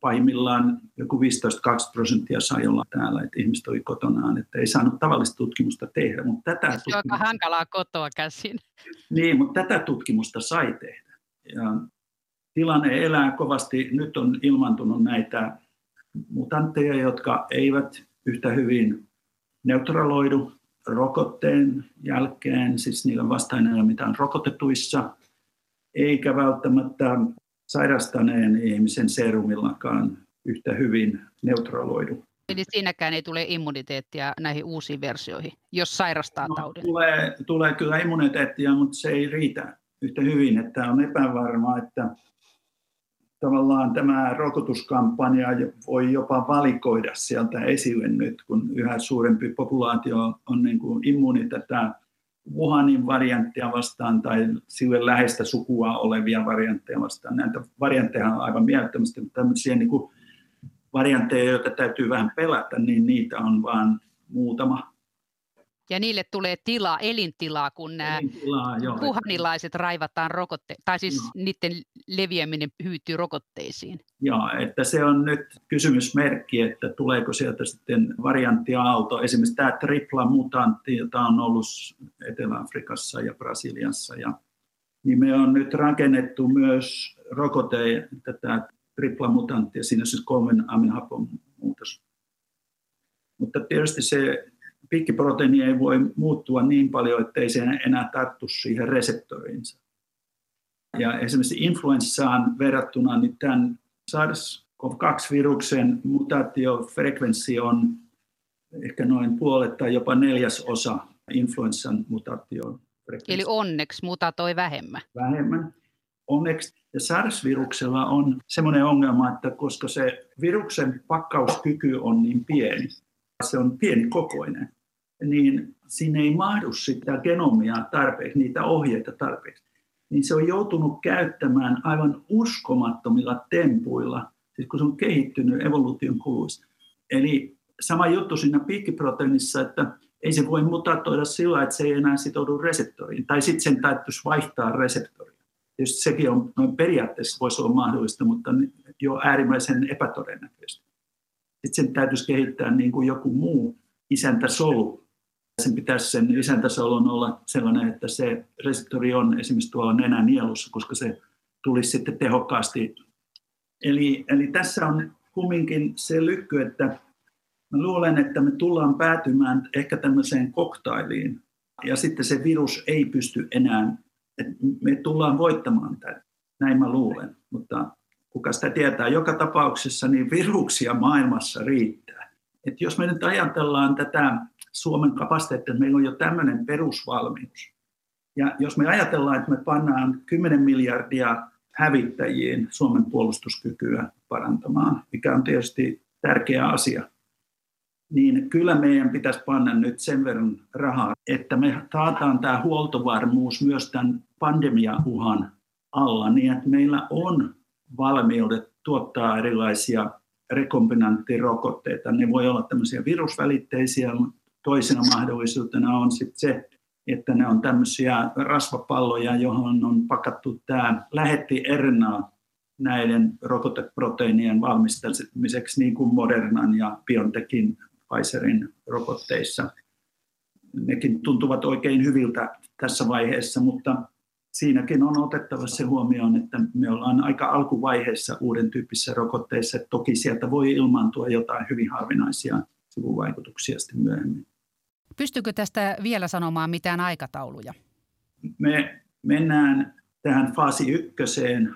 B: pahimmillaan joku 15-20 prosenttia sai olla täällä, että ihmiset oli kotonaan, että ei saanut tavallista tutkimusta tehdä.
C: Mutta tätä Se tutkimusta, aika hankalaa kotoa käsin.
B: Niin, mutta tätä tutkimusta sai tehdä. Ja tilanne elää kovasti. Nyt on ilmantunut näitä mutantteja, jotka eivät yhtä hyvin neutraloidu rokotteen jälkeen, siis niillä vastainen ei ole mitään rokotetuissa, eikä välttämättä sairastaneen ihmisen serumillakaan yhtä hyvin neutraloidu.
C: Eli siinäkään ei tule immuniteettia näihin uusiin versioihin, jos sairastaa
B: no,
C: taudin?
B: Tulee, tulee kyllä immuniteettia, mutta se ei riitä yhtä hyvin. Että on epävarmaa, että tavallaan tämä rokotuskampanja voi jopa valikoida sieltä esille nyt, kun yhä suurempi populaatio on niin kuin immuuni tätä Wuhanin varianttia vastaan tai sille läheistä sukua olevia variantteja vastaan. Näitä variantteja on aivan mielettömästi, mutta tämmöisiä niin kuin variantteja, joita täytyy vähän pelätä, niin niitä on vain muutama.
C: Ja niille tulee tilaa, elintilaa, kun nämä elintilaa, puhanilaiset raivataan rokotte, tai siis no. niiden leviäminen hyytyy rokotteisiin.
B: Joo, että se on nyt kysymysmerkki, että tuleeko sieltä sitten varianttiaalto. Esimerkiksi tämä tripla mutantti, jota on ollut Etelä-Afrikassa ja Brasiliassa. Ja, niin me on nyt rakennettu myös rokote, tätä tripla mutanttia, siinä on siis kolmen aminhapon muutos. Mutta tietysti se pikkiproteiini ei voi muuttua niin paljon, että ei se enää tarttu siihen reseptoriinsa. Ja esimerkiksi influenssaan verrattuna niin tämän SARS-CoV-2-viruksen mutaatiofrekvenssi on ehkä noin puolet tai jopa neljäsosa influenssan mutaation
C: Eli onneksi mutatoi vähemmän.
B: Vähemmän. Onneksi. Ja SARS-viruksella on semmoinen ongelma, että koska se viruksen pakkauskyky on niin pieni, se on pieni kokoinen, niin sinne ei mahdu sitä genomia tarpeeksi, niitä ohjeita tarpeeksi. Niin se on joutunut käyttämään aivan uskomattomilla tempuilla, siis kun se on kehittynyt evoluution kuluissa, Eli sama juttu siinä piikkiproteiinissa, että ei se voi mutatoida sillä, että se ei enää sitoudu reseptoriin, tai sitten sen täytyisi vaihtaa reseptoria. Tietysti sekin on noin periaatteessa voisi olla mahdollista, mutta jo äärimmäisen epätodennäköistä. Sitten sen täytyisi kehittää niin kuin joku muu isäntäsolu. Sen pitäisi sen isäntäsolun olla sellainen, että se reseptori on esimerkiksi tuolla nenänielussa, koska se tulisi sitten tehokkaasti. Eli, eli tässä on kumminkin se lykky, että mä luulen, että me tullaan päätymään ehkä tämmöiseen koktailiin, ja sitten se virus ei pysty enää, että me tullaan voittamaan tämän. Näin mä luulen, mutta kuka sitä tietää. Joka tapauksessa niin viruksia maailmassa riittää. Et jos me nyt ajatellaan tätä Suomen kapasiteettia, että meillä on jo tämmöinen perusvalmius. Ja jos me ajatellaan, että me pannaan 10 miljardia hävittäjiin Suomen puolustuskykyä parantamaan, mikä on tietysti tärkeä asia, niin kyllä meidän pitäisi panna nyt sen verran rahaa, että me taataan tämä huoltovarmuus myös tämän pandemiauhan alla, niin että meillä on valmiudet tuottaa erilaisia rekombinanttirokotteita. Ne voi olla tämmöisiä virusvälitteisiä, toisena mahdollisuutena on sitten se, että ne on tämmöisiä rasvapalloja, johon on pakattu tämä lähetti RNA näiden rokoteproteiinien valmistamiseksi, niin kuin Modernan ja BioNTechin Pfizerin rokotteissa. Nekin tuntuvat oikein hyviltä tässä vaiheessa, mutta siinäkin on otettava se huomioon, että me ollaan aika alkuvaiheessa uuden tyyppisissä rokotteissa. Toki sieltä voi ilmaantua jotain hyvin harvinaisia sivuvaikutuksia sitten myöhemmin.
C: Pystyykö tästä vielä sanomaan mitään aikatauluja?
B: Me mennään tähän faasi ykköseen.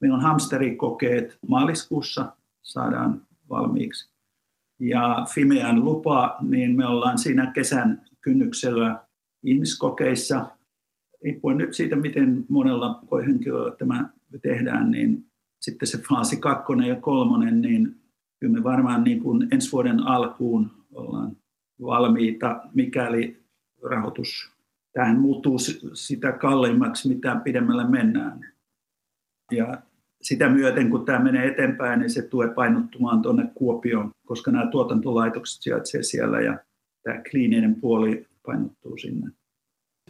B: Meillä on hamsterikokeet maaliskuussa, saadaan valmiiksi. Ja Fimean lupa, niin me ollaan siinä kesän kynnyksellä ihmiskokeissa. Riippuen nyt siitä, miten monella koehenkilöllä tämä tehdään, niin sitten se faasi kakkonen ja kolmonen, niin kyllä me varmaan niin kuin ensi vuoden alkuun ollaan valmiita, mikäli rahoitus tähän muuttuu sitä kalliimmaksi, mitä pidemmälle mennään. Ja sitä myöten, kun tämä menee eteenpäin, niin se tulee painottumaan tuonne Kuopioon, koska nämä tuotantolaitokset sijaitsevat siellä ja tämä kliininen puoli painottuu sinne.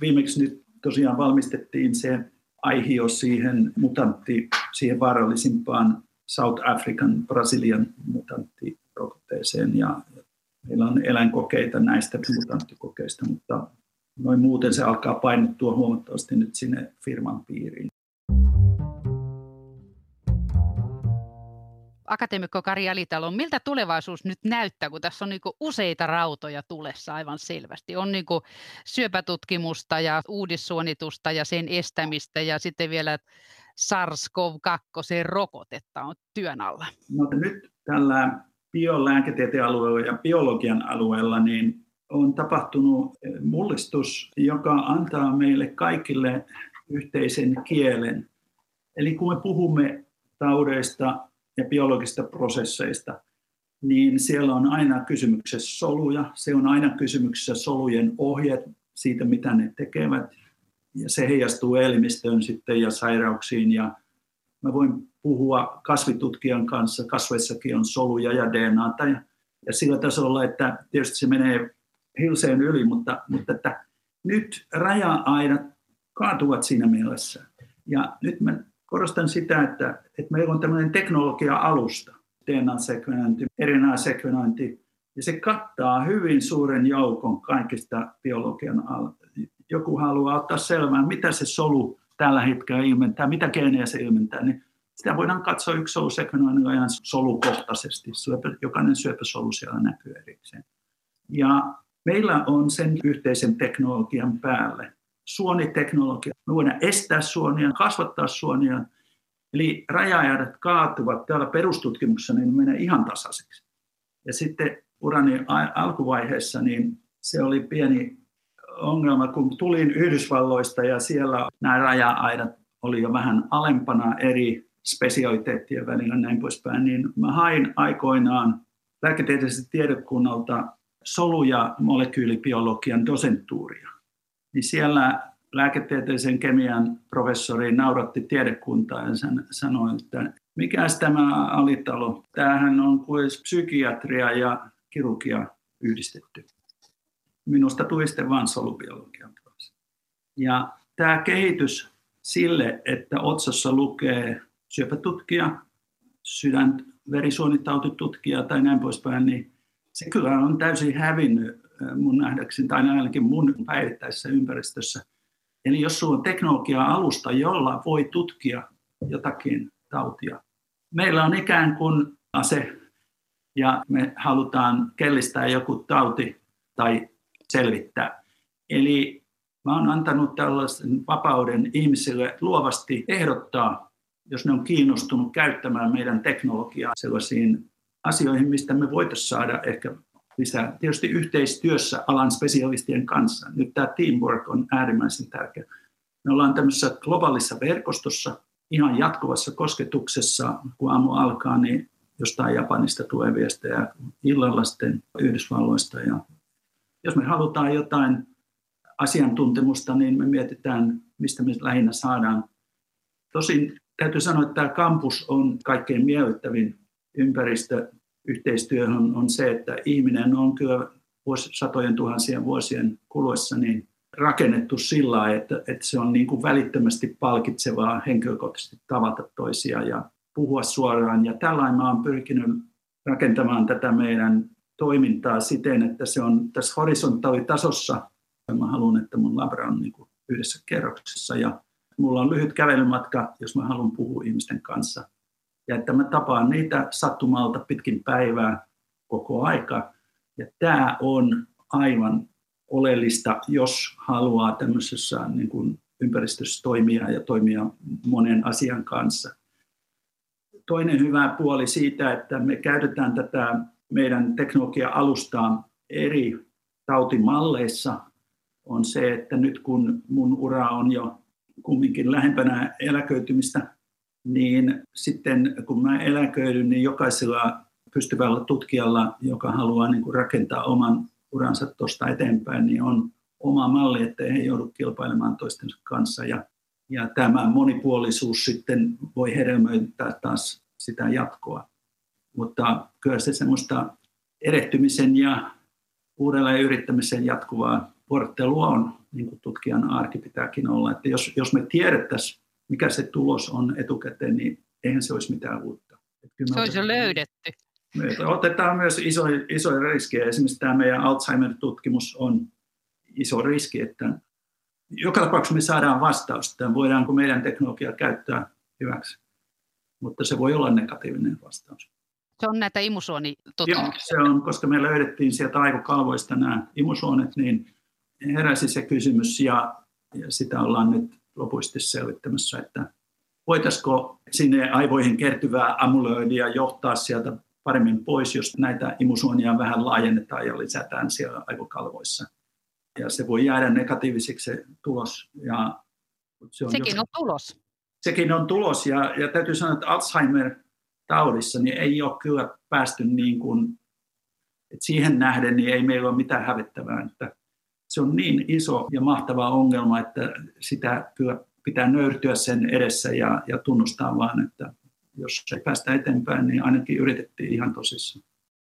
B: Viimeksi nyt tosiaan valmistettiin se aihio siihen mutantti, siihen vaarallisimpaan South African, Brasilian mutanttirokotteeseen ja Meillä on eläinkokeita näistä mutanttikokeista, mutta noin muuten se alkaa painottua huomattavasti nyt sinne firman piiriin.
C: Akateemikko Kari Alitalo, miltä tulevaisuus nyt näyttää, kun tässä on niin useita rautoja tulessa aivan selvästi? On niin syöpätutkimusta ja uudissuonitusta ja sen estämistä ja sitten vielä SARS-CoV-2 rokotetta on työn alla.
B: No, nyt tällä biolääketieteen alueella ja biologian alueella, niin on tapahtunut mullistus, joka antaa meille kaikille yhteisen kielen. Eli kun me puhumme taudeista ja biologisista prosesseista, niin siellä on aina kysymyksessä soluja, se on aina kysymyksessä solujen ohjeet siitä, mitä ne tekevät, ja se heijastuu elimistöön sitten ja sairauksiin. Ja mä voin puhua kasvitutkijan kanssa, kasveissakin on soluja ja DNA, ja, ja sillä tasolla, että tietysti se menee hilseen yli, mutta, mutta että nyt raja-aidat kaatuvat siinä mielessä. Ja nyt mä korostan sitä, että, että meillä on tämmöinen teknologia-alusta, DNA-sekvenointi, RNA-sekvenointi, ja se kattaa hyvin suuren joukon kaikista biologian al- Joku haluaa ottaa selvää, mitä se solu tällä hetkellä ilmentää, mitä geenejä se ilmentää, niin sitä voidaan katsoa yksi solusekvenoinnin ajan solukohtaisesti. Syöpä, jokainen syöpäsolu siellä näkyy erikseen. Ja meillä on sen yhteisen teknologian päälle suoniteknologia. Me voidaan estää suonia, kasvattaa suonia. Eli raja kaatuvat täällä perustutkimuksessa, niin menee ihan tasaiseksi. Ja sitten urani alkuvaiheessa, niin se oli pieni ongelma, kun tulin Yhdysvalloista ja siellä nämä raja-aidat oli jo vähän alempana eri spesialiteettien välillä näin poispäin, niin mä hain aikoinaan lääketieteelliseltä tiedekunnalta solu- ja molekyylibiologian dosentuuria. Niin siellä lääketieteellisen kemian professori nauratti tiedekuntaa ja sanoi, että Mikäs tämä alitalo? Tämähän on kuin psykiatria ja kirurgia yhdistetty. Minusta tuli sitten vain solubiologian Ja tämä kehitys sille, että otsassa lukee syöpätutkija, sydän, verisuonitautitutkija tai näin poispäin, niin se kyllä on täysin hävinnyt mun nähdäkseni, tai ainakin mun päivittäisessä ympäristössä. Eli jos sulla on teknologia-alusta, jolla voi tutkia jotakin tautia. Meillä on ikään kuin ase, ja me halutaan kellistää joku tauti tai selvittää. Eli mä oon antanut tällaisen vapauden ihmisille luovasti ehdottaa, jos ne on kiinnostunut käyttämään meidän teknologiaa sellaisiin asioihin, mistä me voitaisiin saada ehkä lisää. Tietysti yhteistyössä alan spesialistien kanssa. Nyt tämä teamwork on äärimmäisen tärkeä. Me ollaan tämmöisessä globaalissa verkostossa, ihan jatkuvassa kosketuksessa, kun aamu alkaa, niin jostain Japanista tulee viestejä illalla sitten Yhdysvalloista. Ja jos me halutaan jotain asiantuntemusta, niin me mietitään, mistä me lähinnä saadaan. Tosin täytyy sanoa, että tämä kampus on kaikkein miellyttävin ympäristö yhteistyöhön on se, että ihminen on kyllä satojen tuhansien vuosien kuluessa niin rakennettu sillä että, että se on niin kuin välittömästi palkitsevaa henkilökohtaisesti tavata toisia ja puhua suoraan. Ja tällainen mä olen pyrkinyt rakentamaan tätä meidän toimintaa siten, että se on tässä horisontaalitasossa. Mä haluan, että mun labra on niin kuin yhdessä kerroksessa ja mulla on lyhyt kävelymatka, jos mä haluan puhua ihmisten kanssa ja että mä tapaan niitä sattumalta pitkin päivää koko aika. Ja tämä on aivan oleellista, jos haluaa tämmöisessä niin kuin ympäristössä toimia ja toimia monen asian kanssa. Toinen hyvä puoli siitä, että me käytetään tätä meidän teknologia-alustaa eri tautimalleissa, on se, että nyt kun mun ura on jo kumminkin lähempänä eläköitymistä, niin sitten kun mä eläköidyn, niin jokaisella pystyvällä tutkijalla, joka haluaa niin kuin rakentaa oman uransa tuosta eteenpäin, niin on oma malli, että he joudu kilpailemaan toistensa kanssa. Ja, ja tämä monipuolisuus sitten voi hedelmöittää taas sitä jatkoa. Mutta kyllä se semmoista erehtymisen ja uudelleen yrittämisen jatkuvaa vuorottelua on, niin kuin tutkijan arki pitääkin olla. Että jos, jos me tiedettäisiin mikä se tulos on etukäteen, niin eihän se olisi mitään uutta.
C: se olisi jo löydetty.
B: Me otetaan myös isoja, isoja riskejä. Esimerkiksi tämä meidän Alzheimer-tutkimus on iso riski, että joka tapauksessa me saadaan vastaus, että voidaanko meidän teknologiaa käyttää hyväksi. Mutta se voi olla negatiivinen vastaus.
C: Se on näitä imusuonitutkimuksia.
B: Joo, se on, koska me löydettiin sieltä aivokalvoista nämä imusuonet, niin heräsi se kysymys ja, ja sitä ollaan nyt lopullisesti selvittämässä, että voitaisiko sinne aivoihin kertyvää amyloidia johtaa sieltä paremmin pois, jos näitä imusuonia vähän laajennetaan ja lisätään siellä aivokalvoissa. Ja se voi jäädä negatiiviseksi se tulos. Ja
C: se on Sekin jos... on tulos.
B: Sekin on tulos. Ja, ja täytyy sanoa, että Alzheimer-taudissa niin ei ole kyllä päästy niin kuin, että siihen nähden niin ei meillä ole mitään hävettävää. Että se on niin iso ja mahtava ongelma, että sitä kyllä pitää nöyrtyä sen edessä ja, ja tunnustaa vaan, että jos ei päästä eteenpäin, niin ainakin yritettiin ihan tosissaan.